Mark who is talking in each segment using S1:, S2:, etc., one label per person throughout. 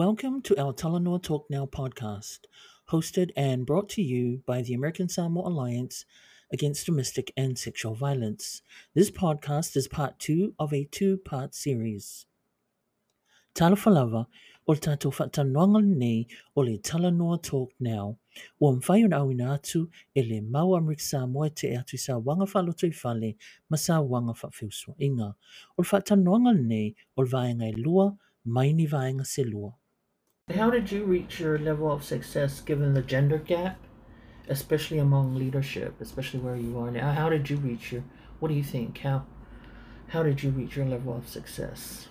S1: Welcome to our Talanoa Talk Now podcast, hosted and brought to you by the American Samoa Alliance Against Domestic and Sexual Violence. This podcast is part two of a two part series. Tala Falava, o tātou whaatanoanga nei o le Talanoa Talk Now. Ua mwhai ona awina atu mau Amerika Samoa te e atu sa wanga whaloto i whale wanga whawhiuswa inga. O le whaatanoanga nei o le vaenga e lua, mai ni vaenga se. How did you reach your level of success given the gender gap, especially among leadership, especially where you are now? How did you reach your? What do you think? How how did you reach your level of success?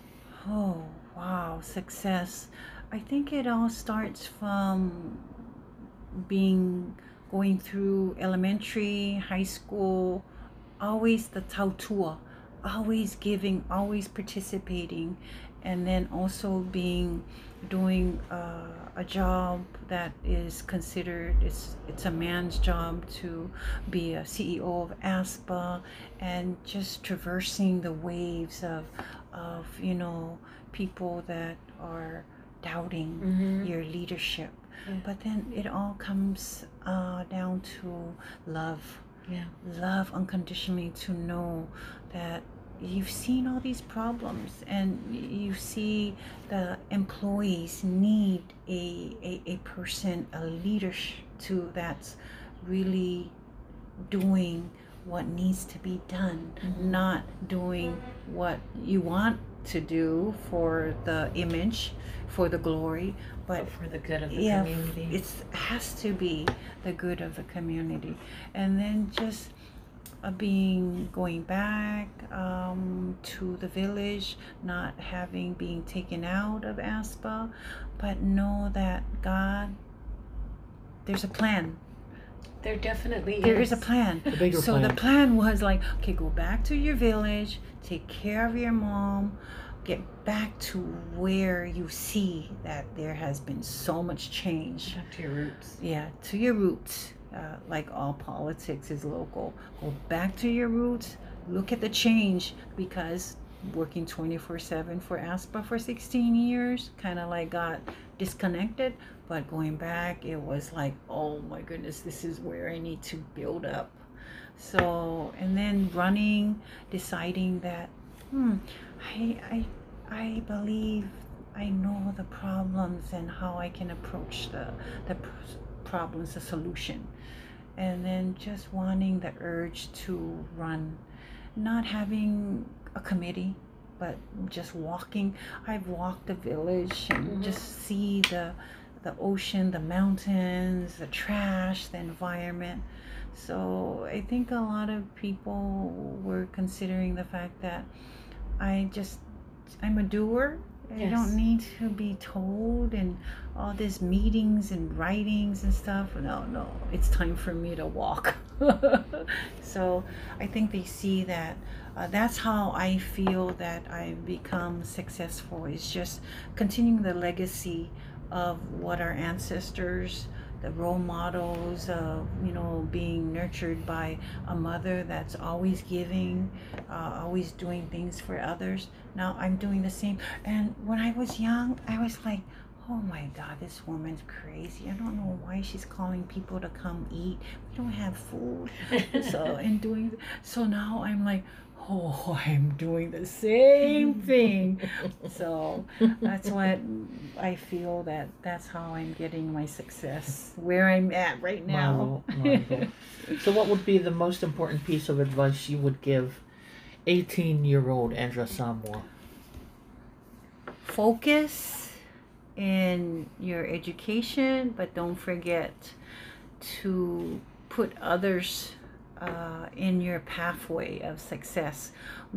S2: Oh, wow, success. I think it all starts from being going through elementary, high school, always the tautua, always giving, always participating, and then also being doing uh, a job that is considered it's it's a man's job to be a CEO of ASPA and just traversing the waves of of you know people that are doubting
S1: Mhm.
S2: your leadership
S1: Yeah.
S2: but then it all comes uh, down to love
S1: Yeah.
S2: love unconditionally to know that you've seen all these problems and you see the employees need a, a, a person a leader to that's really doing what needs to be done
S1: Mhm.
S2: not doing what you want to do for the image for the glory but
S1: But for the good of the
S2: yeah,
S1: community.
S2: it has to be the good of the community, and then just uh, being going back um, to the village, not having being taken out of ASPA, but know that God, there's a plan.
S3: There definitely
S2: There
S3: is
S2: is a plan.
S1: The bigger
S2: so
S1: plan.
S2: the plan was like, okay, go back to your village, take care of your mom, get back to where you see that there has been so much change.
S3: Back to your roots.
S2: Yeah, to your roots. Uh, like all politics is local. Go back to your roots. Look at the change because working 24 7 for ASPA for 16 years kind of like got disconnected. But going back, it was like, oh my goodness, this is where I need to build up. So, and then running, deciding that, hmm, I, I, I believe I know the problems and how I can approach the, the problems, a solution. And then just wanting the urge to run, not having a committee, but just walking. I've walked the village and
S3: Mhm.
S2: just see the the ocean, the mountains, the trash, the environment. So I think a lot of people were considering the fact that I just I'm a doer. I
S3: Yes.
S2: don't need to be told and all these meetings and writings and stuff. No, no, it's time for me to walk. so I think they see that. Uh, that's how I feel that I've become successful. Is just continuing the legacy of what our ancestors, the role models of you know being nurtured by a mother that's always giving, uh, always doing things for others. Now I'm doing the same. And when I was young, I was like, oh my God, this woman's crazy. I don't know why she's calling people to come eat. We don't have food. so and doing so now I'm like, oh, I'm doing the same thing. so that's what I feel that that's how I'm getting my success where I'm at right now.
S1: So, what would be the most important piece of advice you would give 18 year old Andra Samoa?
S2: focus in your education, but don't forget to put others uh, in your pathway of success.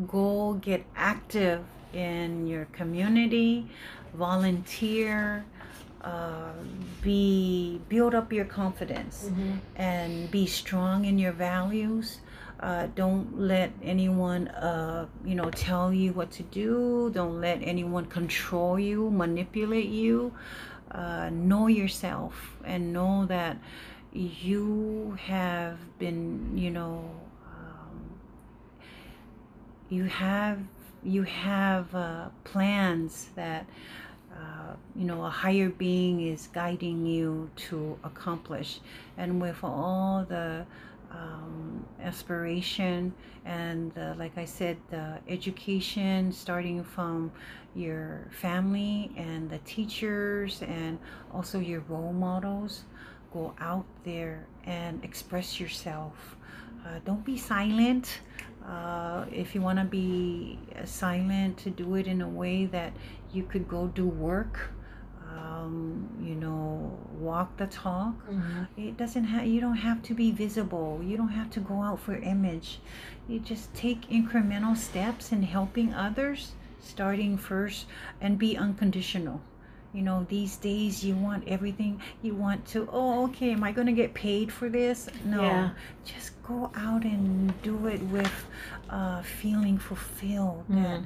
S2: Go get active in your community, volunteer, uh, be build up your confidence and be strong in your values. Uh, don't let anyone, uh, you know, tell you what to do. Don't let anyone control you, manipulate you. Uh, know yourself and know that you have been, you know, um, you have you have uh, plans that uh, you know, a higher being is guiding you to accomplish. And with all the um, aspiration and like I said, the education starting from your family and the teachers and also your role models, go out there and express yourself. Uh, don't be silent. Uh, if you want to be silent, to do it in a way that you could go do work um, you know walk the talk
S3: Mhm.
S2: it doesn't have you don't have to be visible you don't have to go out for image you just take incremental steps in helping others starting first and be unconditional you know these days you want everything you want to oh okay am i going to get paid for this no
S3: Yeah.
S2: just go out and do it with uh, feeling fulfilled that
S3: Mhm.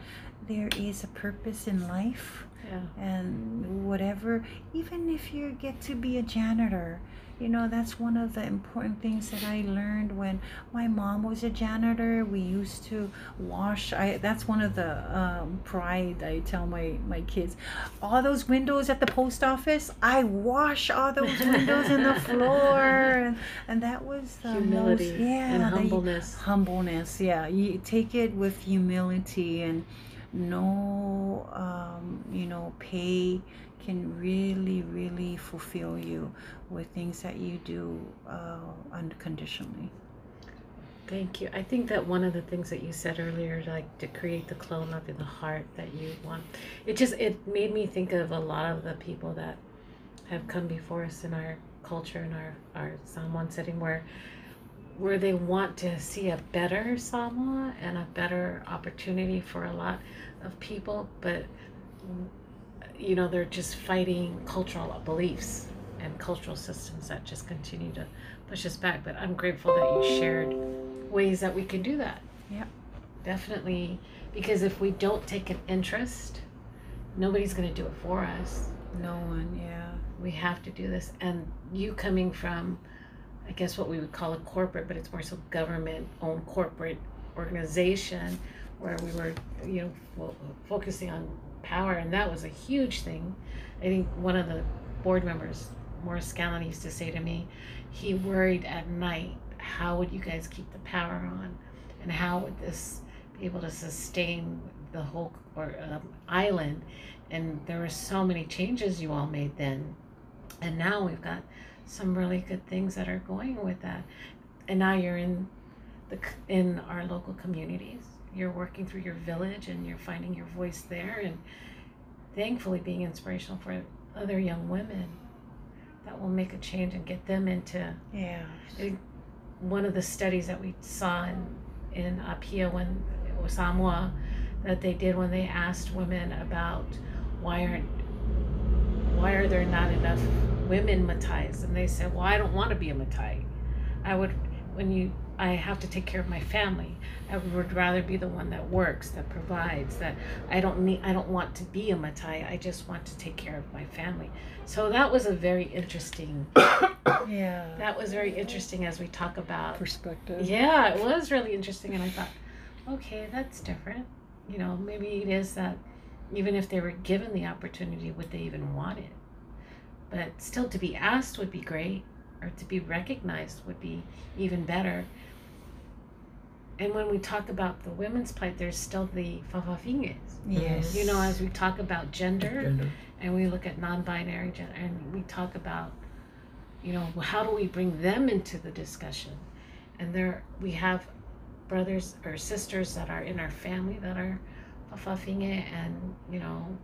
S2: there is a purpose in life
S3: Yeah.
S2: and whatever even if you get to be a janitor you know that's one of the important things that i learned when my mom was a janitor. We used to wash i that's one of the um, pride i tell my my kids. All those windows at the post office i wash all those windows in the floor. And, and that was the
S3: Humility
S2: most, yeah
S3: and
S2: the-
S3: humbleness.
S2: humbleness yeah. You take it with humility and no you pay can really really fulfill you with things that you do uh, unconditionally
S3: Thank you. I think that one of the things that you said earlier, like to create the clone up in the heart that you want, it just it made me think of a lot of the people that have come before us in our culture in our our Samoan setting where where they want to see a better Samoa and a better opportunity for a lot of people, but you know they're just fighting cultural beliefs and cultural systems that just continue to push us back. But I'm grateful that you shared ways that we can do that.
S2: Yeah.
S3: Definitely, because if we don't take an interest, nobody's going to do it for us.
S2: no one yeah
S3: We have to do this. And you coming from, I guess what we would call a corporate, but it's more so government owned corporate organization where we were, you know, fo- focusing on power. And that was a huge thing. I think one of the board members, Morris Scallon, used to say to me, he worried at night, how would you guys keep the power on? And how would this be able to sustain the whole or, um, island? And there were so many changes you all made then. And now we've got some really good things that are going with that. And now you're in the in our local communities. You're working through your village and you're finding your voice there and thankfully being inspirational for other young women that will make a change and get them into
S2: yeah
S3: one of the studies that we saw in in Apia when it Samoa that they did when they asked women about why aren't why are there not enough women matais and they said well I don't want to be a matai I would when you I have to take care of my family. I would rather be the one that works that provides that I don't need I don't want to be a matai. I just want to take care of my family. So that was a very interesting
S2: yeah.
S3: That was very interesting as we talk about
S1: Perspective.
S3: yeah it was really interesting and i thought okay that's different. You know maybe it is that even if they were given the opportunity would they even want it? But still to be asked would be great or to be recognized would be even better and when we talk about the women's plight there's still the fafafinges
S2: yes.
S3: You know as we talk about gender
S1: Gender.
S3: and we look at non-binary gender and we talk about you know how do we bring them into the discussion? And there we have brothers or sisters that are in our family that are fafafinge and you know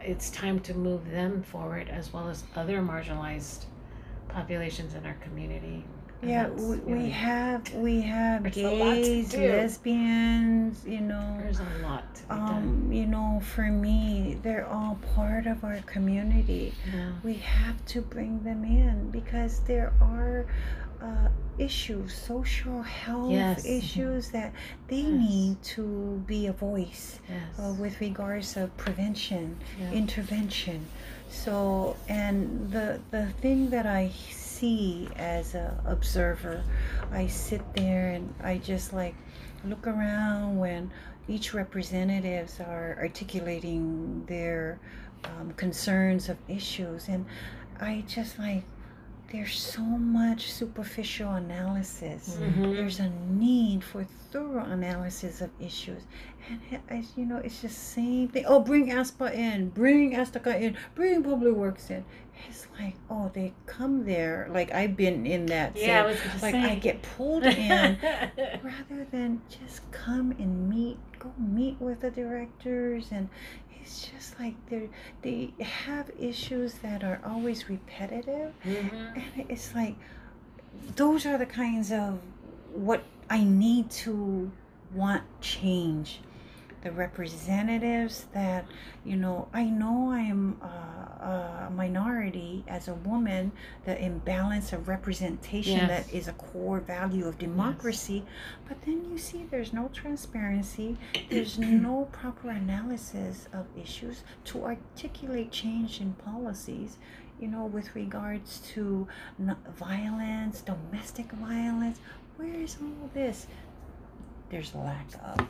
S3: it's time to move them forward as well as other marginalized populations in our community
S2: yeah we, we have we have
S3: There's a lot to
S2: gays lesbians you know
S3: there's a lot to be done
S2: um you know for me they're all part of our community
S3: yeah.
S2: we have to bring them in because there are uh, issues social health
S3: Yes.
S2: issues that they
S3: Yes.
S2: need to be a voice
S3: yes
S2: uh, with regards of prevention
S3: Yeah.
S2: intervention so and the the thing that i see as a observer. I sit there and i just like look around when each representatives are articulating their um, concerns of issues. And i just like there's so much superficial analysis.
S3: Mhm.
S2: there's a need for thorough analysis of issues. And as you know it's just same thing. Oh bring aspa in. Bring astaka in. Bring public works in it's like oh they come there like i've been in that
S3: Yeah, I was gonna
S2: like
S3: say.
S2: i get pulled in rather than just come and meet go meet with the directors and it's just like they they have issues that are always repetitive
S3: Mhm.
S2: and it's like those are the kinds of what i need to want change the representatives that you know i know i'm uh, a minority as a woman the imbalance of representation
S3: Yes.
S2: that is a core value of democracy but then you see there's no transparency there's no proper analysis of issues to articulate change in policies you know with regards to n- violence domestic violence. Where is all this? There's lack of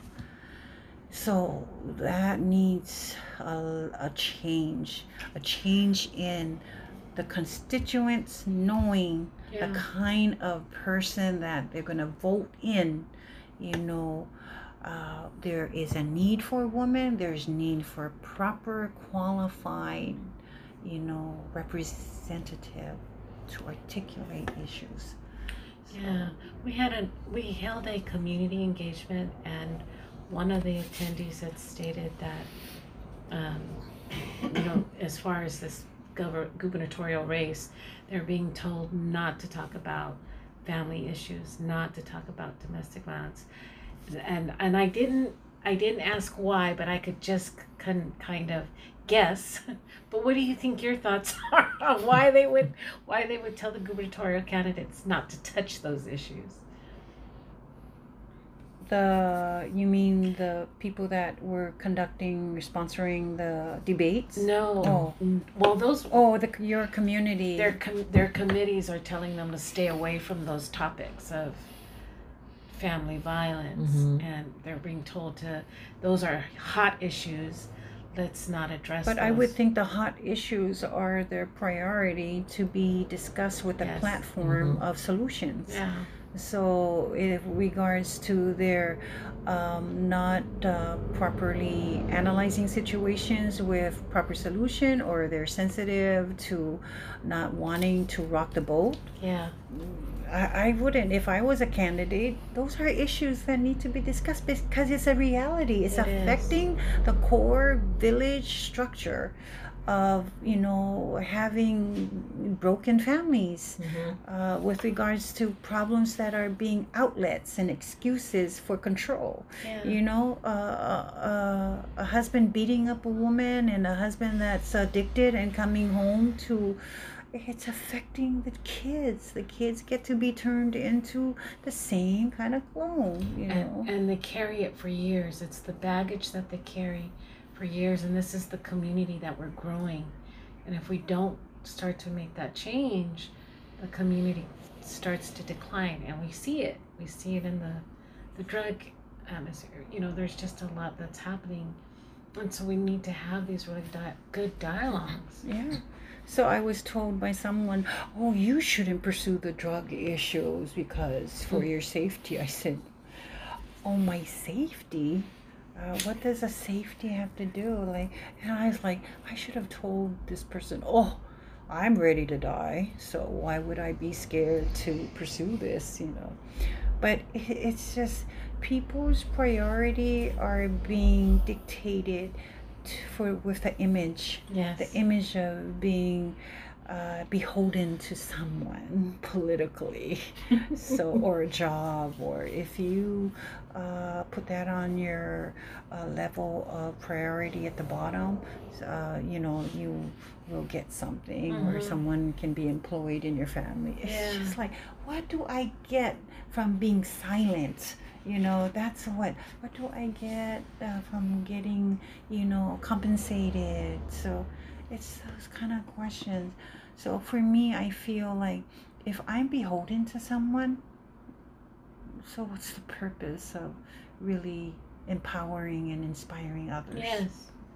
S2: so that needs a, a change a change in the constituents knowing
S3: Yeah.
S2: the kind of person that they're going to vote in you know uh, there is a need for women there's need for proper qualified you know representative to articulate issues So-
S3: Yeah, we had a we held a community engagement, and one of the attendees had stated that, um, you know, as far as this gover- gubernatorial race, they're being told not to talk about family issues, not to talk about domestic violence, and and I didn't I didn't ask why, but I could just con- kind of guess. But what do you think your thoughts are on why they would why they would tell the gubernatorial candidates not to touch those issues?
S2: The you mean the people that were conducting sponsoring the debates
S3: No.
S2: Oh.
S3: Well, those
S2: oh the your community
S3: their com- their committees are telling them to stay away from those topics of family violence,
S1: Mhm.
S3: and they're being told to those are hot issues. Let's not address.
S2: But I would think the hot issues are their priority to be discussed with a
S3: Yes.
S2: platform
S1: Mhm.
S2: of solutions.
S3: Yeah.
S2: So, in regards to their um, not uh, properly analyzing situations with proper solution, or they're sensitive to not wanting to rock the boat,
S3: Yeah.
S2: I, I wouldn't. If I was a candidate, those are issues that need to be discussed because it's a reality. It's
S3: It is.
S2: affecting the core village structure of, you know, having broken families uh, with regards to problems that are being outlets and excuses for control.
S3: Yeah.
S2: You know, uh, uh, a husband beating up a woman and a husband that's addicted and coming home to. It's affecting the kids. The kids get to be turned into the same kind of clone, you know.
S3: and, and they carry it for years. It's the baggage that they carry for years, and this is the community that we're growing. And if we don't start to make that change, the community starts to decline, and we see it. We see it in the the drug um, atmosphere. You know, there's just a lot that's happening, and so we need to have these really di- good dialogues.
S2: Yeah. So I was told by someone, "Oh, you shouldn't pursue the drug issues because for mm. your safety." I said, "Oh, my safety? Uh, what does a safety have to do?" Like, and I was like, I should have told this person, "Oh, I'm ready to die, so why would I be scared to pursue this?" You know. But it's just people's priority are being dictated to, for with the image
S3: Yes.
S2: the image of being uh, beholden to someone politically. So or a job or if you uh, put that on your uh, level of priority at the bottom uh, you know you will get something or
S3: Mhm.
S2: someone can be employed in your family. It's
S3: Yeah.
S2: just like what do i get from being silent? You know that's what what do i get uh, from getting you know compensated? So it's those kind of questions so for me i feel like if i'm beholden to someone so what's the purpose of really empowering and inspiring others
S3: Yes.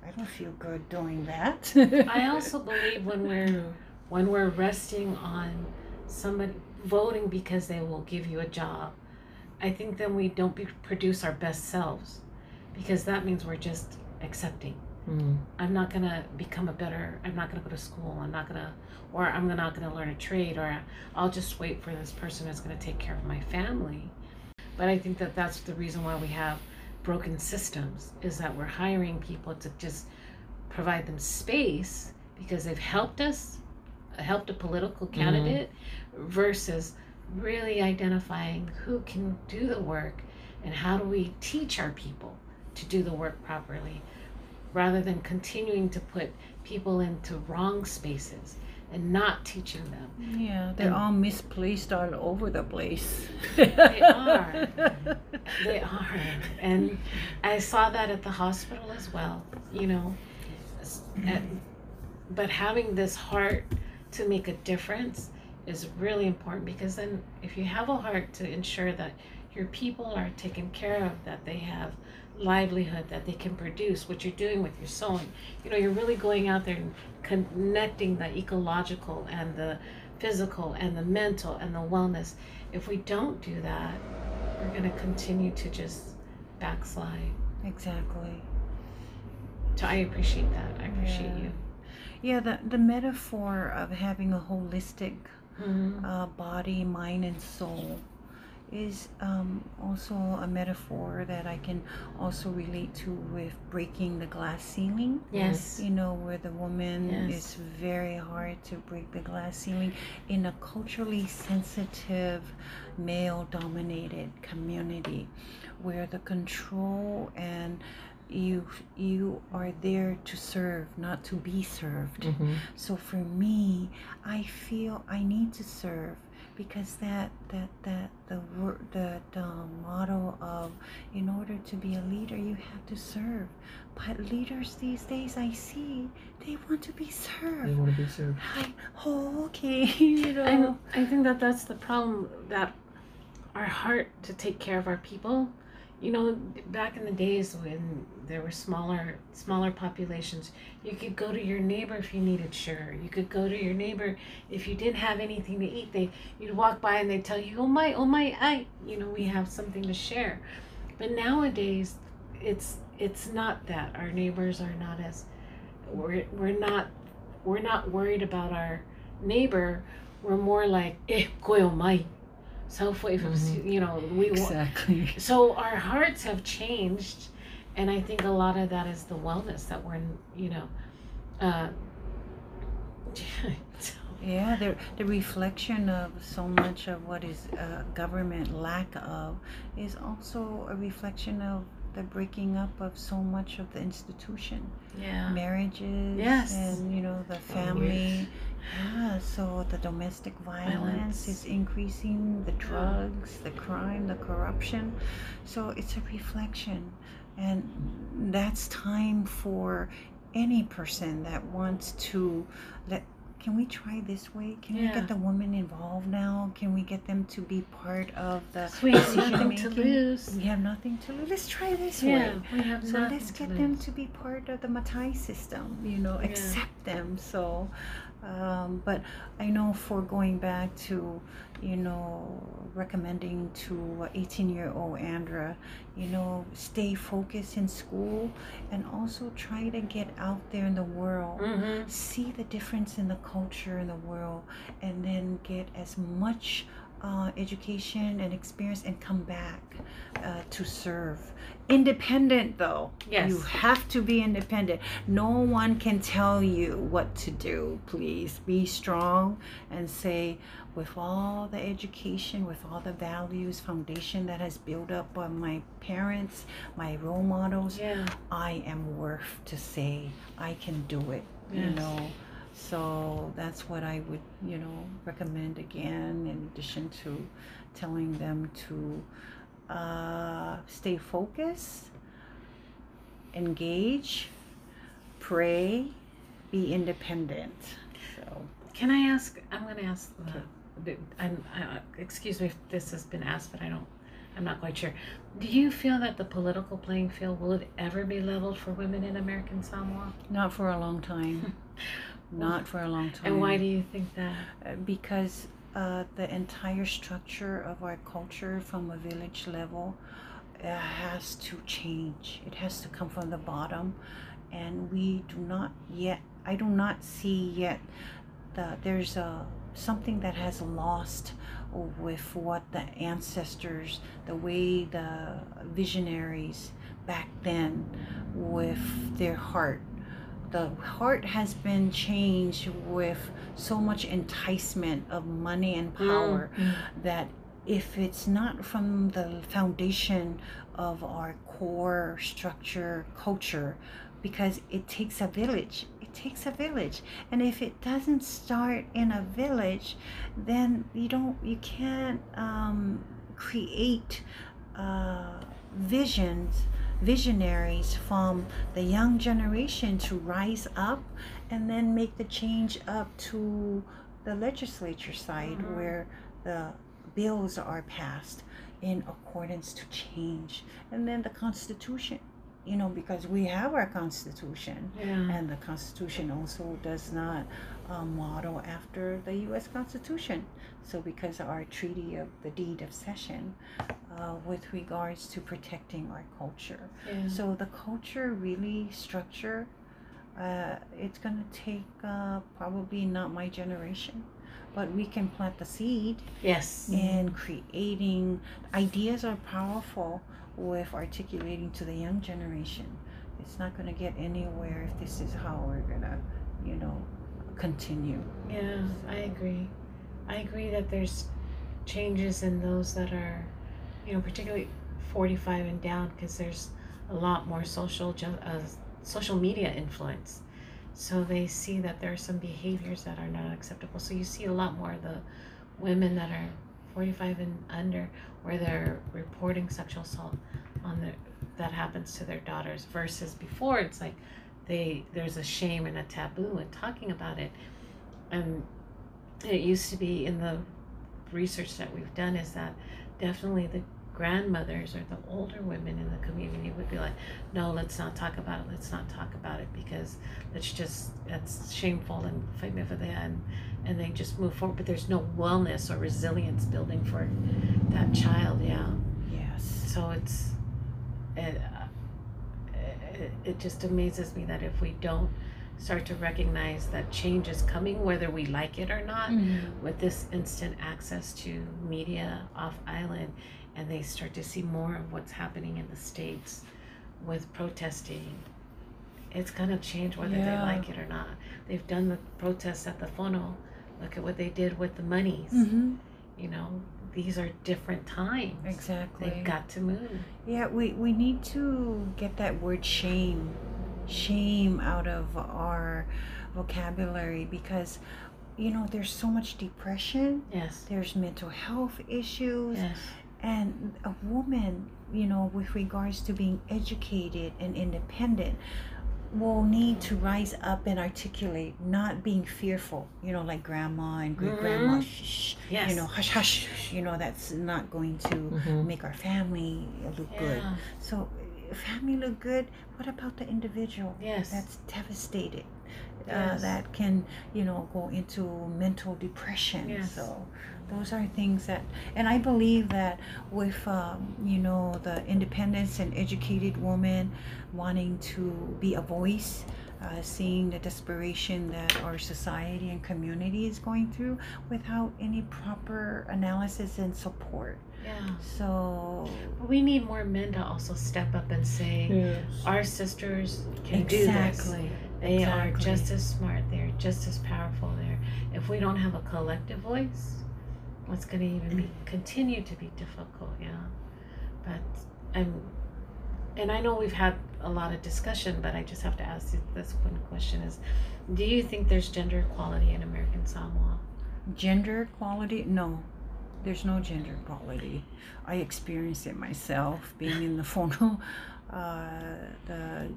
S2: I don't feel good doing that.
S3: I also believe when we're when we're resting on somebody voting because they will give you a job, I think then we don't be, produce our best selves because that means we're just accepting.
S1: Mm.
S3: I'm not gonna become a better. I'm not gonna go to school. I'm not gonna, or I'm not gonna learn a trade, or I'll just wait for this person that's gonna take care of my family. But I think that that's the reason why we have broken systems is that we're hiring people to just provide them space because they've helped us, helped a political candidate, versus really identifying who can do the work and how do we teach our people to do the work properly rather than continuing to put people into wrong spaces and not teaching them.
S2: yeah, they're
S3: And-
S2: all misplaced all over the place.
S3: They are. They are. And I saw that at the hospital as well, you know. And- but having this heart to make a difference is really important because then if you have a heart to ensure that your people are taken care of, that they have livelihood, that they can produce what you're doing with your sewing, you know, you're really going out there and connecting the ecological and the physical and the mental and the wellness. If we don't do that, we're going to continue to just backslide.
S2: exactly.
S3: So I appreciate that. I appreciate
S2: Yeah.
S3: you.
S2: Yeah, the, the metaphor of having a holistic
S3: Mhm.
S2: uh, body, mind, and soul is um, also a metaphor that I can also relate to with breaking the glass ceiling.
S3: Yes.
S2: You know, where the woman
S3: Yes.
S2: is very hard to break the glass ceiling in a culturally sensitive, male dominated community where the control and you you are there to serve not to be served
S1: Mhm.
S2: so for me i feel i need to serve because that that that the word the, the motto of in order to be a leader you have to serve but leaders these days i see they want to be served They
S1: want to be served.
S2: I, oh, okay you know
S3: And I think that that's the problem that our heart to take care of our people. You know, back in the days when there were smaller smaller populations, you could go to your neighbor if you needed sugar. You could go to your neighbor if you didn't have anything to eat. They you'd walk by and they'd tell you, "Oh my, oh my, I," you know, we have something to share. But nowadays, it's it's not that our neighbors are not as we're we're not we're not worried about our neighbor. We're more like, eh, koyo mai. So if, if you know, we
S2: exactly.
S3: So our hearts have changed and i think a lot of that is the wellness that we're you know uh
S2: Yeah, the, the reflection of so much of what is uh, government lack of is also a reflection of the breaking up of so much of the institution,
S3: yeah
S2: marriages,
S3: Yes.
S2: and you know the oh, family. Yeah, so the domestic violence,
S3: Violence.
S2: is increasing, the drugs, the crime, the corruption. So it's a reflection, and that's time for any person that wants to let can we try this way? Can we get the woman involved now? Can we get them to be part of the
S3: So we have nothing to lose.
S2: We have nothing to lose. Let's try this
S3: yeah
S2: way.
S3: we have nothing.
S2: so
S3: let's
S2: get them to be part of the Matai system, you know,
S3: Yeah.
S2: accept them. So, um, but I know for going back to, you know, recommending to 18 year old Andra, you know, stay focused in school and also try to get out there in the world.
S3: Mhm.
S2: See the difference in the culture in the world, and then get as much uh, education and experience and come back uh, to serve. Independent though.
S3: Yes.
S2: You have to be independent. No one can tell you what to do. Please be strong and say, with all the education, with all the values, foundation that has built up by my parents, my role models,
S3: yeah
S2: I am worth to say I can do it. You know. So that's what I would, you know, recommend again, in addition to telling them to uh, stay focused, engage, pray, be independent. So,
S3: can i ask i'm going to ask the,
S2: Okay.
S3: uh, excuse me if this has been asked but i don't I'm not quite sure. Do you feel that the political playing field will it ever be leveled for women in American Samoa?
S2: Not for a long time. Not for a long time.
S3: And why do you think that?
S2: Uh, because uh, the entire structure of our culture from a village level uh, has to change. It has to come from the bottom, and we do not yet. I do not see yet that there's a something that has lost with what the ancestors, the way the visionaries back then, with their heart the heart has been changed with so much enticement of money and power
S3: Mm.
S2: that if it's not from the foundation of our core structure culture because it takes a village it takes a village and if it doesn't start in a village then you don't you can't um, create uh, visions visionaries from the young generation to rise up and then make the change up to the legislature side
S3: Mhm.
S2: where the bills are passed in accordance to change and then the constitution you know because we have our constitution
S3: Yeah.
S2: and the constitution also does not uh, model after the u.s constitution so because of our treaty of the deed of cession uh, with regards to protecting our culture
S3: yeah.
S2: so the culture really structure, uh, it's gonna take uh, probably not my generation, but we can plant the seed
S3: yes.
S2: in creating. Ideas are powerful with articulating to the young generation. It's not gonna get anywhere if this is how we're gonna, you know, continue.
S3: Yeah, I agree. I agree that there's changes in those that are, you know, particularly 45 and down, because there's a lot more social ju- uh, social media influence. So they see that there are some behaviors that are not acceptable. So you see a lot more of the women that are 45 and under, where they're reporting sexual assault on their that happens to their daughters, versus before it's like they there's a shame and a taboo in talking about it and it used to be in the research that we've done is that definitely the grandmothers or the older women in the community would be like no let's not talk about it. Let's not talk about it because that's just that's shameful and and and they just move forward. But there's no wellness or resilience building for that child yeah.
S2: Yes.
S3: so it's it, uh, it, it just amazes me that if we don't start to recognize that change is coming whether we like it or not with this instant access to media off island and they start to see more of what's happening in the states with protesting. It's going to change whether
S2: Yeah.
S3: they like it or not. They've done the protests at the Fono. Look at what they did with the monies.
S2: Mm-hmm.
S3: you know these are different times.
S2: Exactly.
S3: they've got to move.
S2: Yeah, we, we need to get that word shame, shame out of our vocabulary because, you know, there's so much depression,
S3: yes
S2: there's mental health issues,
S3: yes
S2: and a woman, you know, with regards to being educated and independent, will need to rise up and articulate, not being fearful, you know, like grandma and great grandma,
S3: Mhm.
S2: shh,
S3: yes
S2: you know, hush hush, you know, that's not going to
S1: Mhm.
S2: make our family look good. So, family look good, what about the individual
S3: yes
S2: that's devastated? Uh,
S3: Yes.
S2: that can, you know, go into mental depression.
S3: Yes.
S2: So, those are things that, and I believe that with, um, you know, the independence and educated woman wanting to be a voice, uh, seeing the desperation that our society and community is going through without any proper analysis and support.
S3: Yeah.
S2: So,
S3: but we need more men to also step up and say
S1: Yes.
S3: our sisters can do this.
S2: Exactly.
S3: they are just as smart. They're just as powerful there. If we don't have a collective voice it's going to even be continue to be difficult yeah. But i'm and i know we've had a lot of discussion but i just have to ask you this one question is do you think there's gender equality in american samoa?
S2: Gender equality? No, there's no gender equality. I experienced it myself being in the Fono. Uh, the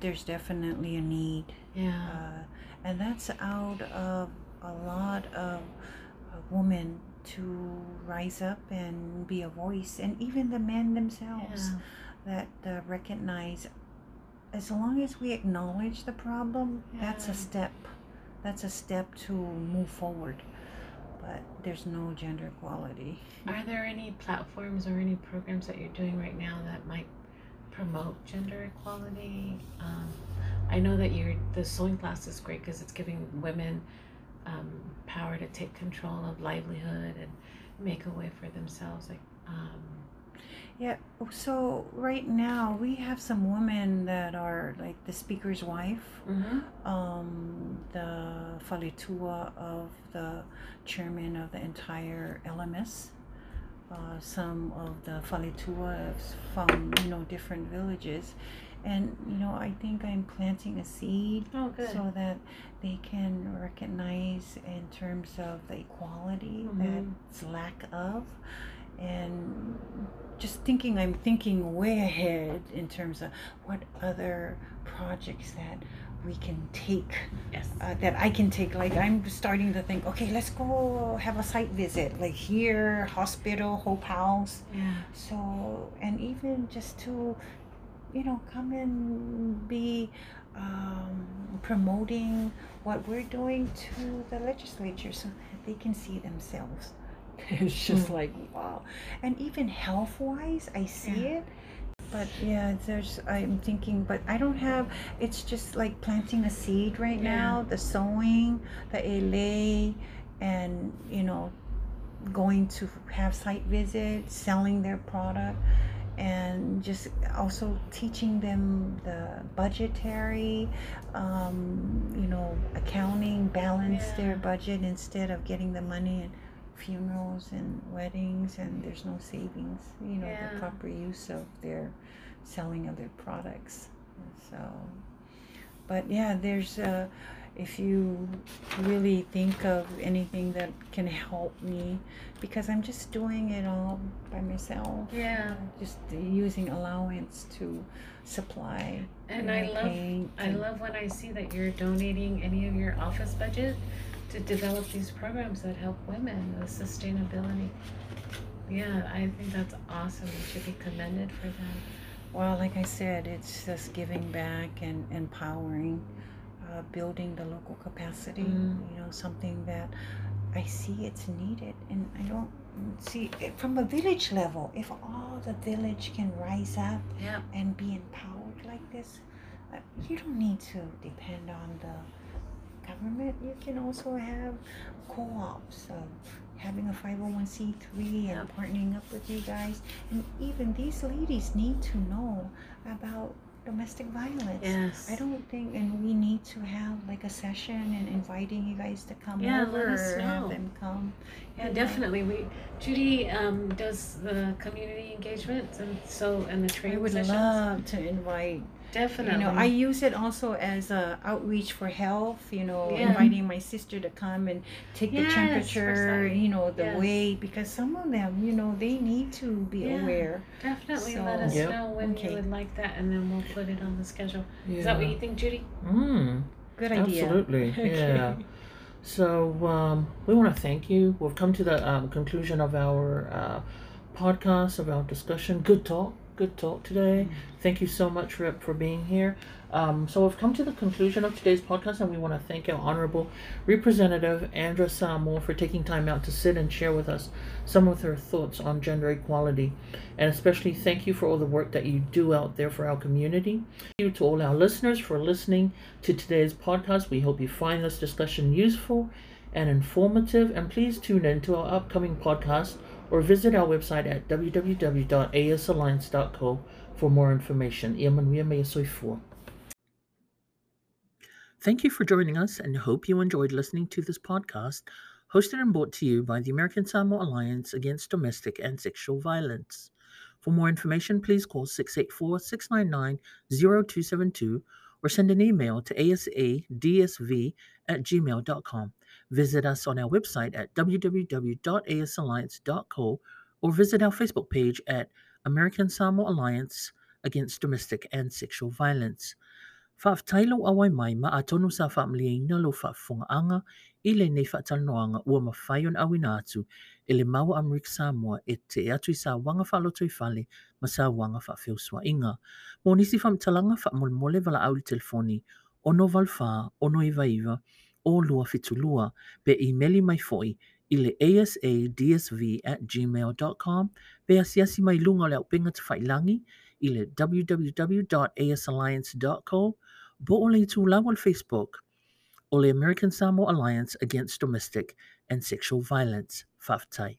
S2: there's definitely a need,
S3: yeah
S2: uh, and that's out of a lot of women to rise up and be a voice, and even the men themselves
S3: Yeah.
S2: that uh, recognize. As long as we acknowledge the problem, that's a step. That's a step to move forward. But there's no gender equality.
S3: Are there any platforms or any programs that you're doing right now that might promote gender equality? Um, I know that you're the sewing class is great because it's giving women um, power to take control of livelihood and make a way for themselves. Like, um,
S2: Yeah. So right now we have some women that are like the speaker's wife. um, the faletua of the chairman of the entire LMS. Uh, some of the faletuas from you know different villages, and you know I think I'm planting a seed
S3: oh,
S2: so that they can recognize in terms of the equality
S3: Mhm.
S2: that's lack of and just thinking i'm thinking way ahead in terms of what other projects that we can take
S3: yes.
S2: uh, that i can take like i'm starting to think okay let's go have a site visit like here hospital hope house
S3: yeah.
S2: so and even just to you know come and be um, promoting what we're doing to the legislature so that they can see themselves it's just
S3: Mm.
S2: like wow and even health wise i see
S3: Yeah.
S2: it but yeah there's i'm thinking but i don't have it's just like planting a seed right
S3: Yeah.
S2: now the sewing, the LA, and you know going to have site visits selling their product and just also teaching them the budgetary um, you know accounting balance
S3: Yeah.
S2: their budget instead of getting the money in funerals and weddings and there's no savings you know
S3: Yeah.
S2: the proper use of their selling of their products so but yeah there's uh if you really think of anything that can help me because i'm just doing it all by myself
S3: Yeah.
S2: just using allowance to supply
S3: And I love I
S2: and-
S3: love when I see that you're donating any of your office budget to develop these programs that help women, the sustainability. Yeah, I think that's awesome. You should be commended for that.
S2: Well, like I said, it's just giving back and empowering, uh, building the local capacity.
S3: Mm.
S2: You know, something that I see it's needed, and I don't see it from a village level. If all the village can rise up
S3: Yeah.
S2: and be empowered like this, uh, you don't need to depend on the government. You can also have co-ops. of having a 501c3 and partnering up with you guys and even these ladies need to know about domestic violence
S3: Yes.
S2: I don't think, and we need to have like a session and inviting you guys to come
S3: Yeah,
S2: over
S3: let us
S2: or have them come.
S3: Yeah,
S2: know.
S3: definitely. We Judy um, does the community engagement, and so and the
S2: I
S3: training
S2: would
S3: sessions.
S2: love to invite.
S3: Definitely.
S2: You know, I use it also as a outreach for health. You know,
S3: Yeah.
S2: inviting my sister to come and take the temperature. You know, the
S3: Yes.
S2: weight because some of them, you know, they need to be
S3: Yeah.
S2: aware.
S3: definitely
S2: So-
S3: let us
S1: Yep.
S3: know when
S2: Okay.
S3: you would like that, and then we'll put it on the schedule.
S1: Yeah.
S3: Is that what you think, Judy?
S1: Mm,
S2: Good idea.
S1: absolutely. Yeah. So um, we want to thank you. We've come to the um, conclusion of our uh, podcast, of our discussion. Good talk. Good talk today. Thank you so much, Rip, for being here. Um, so we've come to the conclusion of today's podcast, and we want to thank our honorable representative Andra Samoa for taking time out to sit and share with us some of her thoughts on gender equality, and especially thank you for all the work that you do out there for our community. Thank you to all our listeners for listening to today's podcast. We hope you find this discussion useful and informative, and please tune in to our upcoming podcast or visit our website at www.asalliance.co for more information. Thank you for joining us and hope you enjoyed listening to this podcast, hosted and brought to you by the American Samoa Alliance Against Domestic and Sexual Violence. For more information, please call 684 699 0272 or send an email to asadsv at gmail.com. Visit us on our website at www.asalliance.co or visit our Facebook page at American Samoa Alliance Against Domestic and Sexual Violence. Whaaftailo awai mai ma atonu sa whaamlia ina lo whaafunga anga i le nei whaatalanoanga ua mawhai on awina atu e le maua Amerika Samoa e te atu i sa wanga whaaloto i whale ma sa wanga whaafeusua inga. Mo nisi whamtalanga whaamole mole wala au le telefoni ono valfa, ono iwa, o lua fitulua, be e-maili mai foi i le asadsv at gmail.com be asiasi mai lunga le au pinga te whailangi i le www.asalliance.co bo o le tūlawa le Facebook o le American Samoa Alliance Against Domestic and Sexual Violence, whaftai.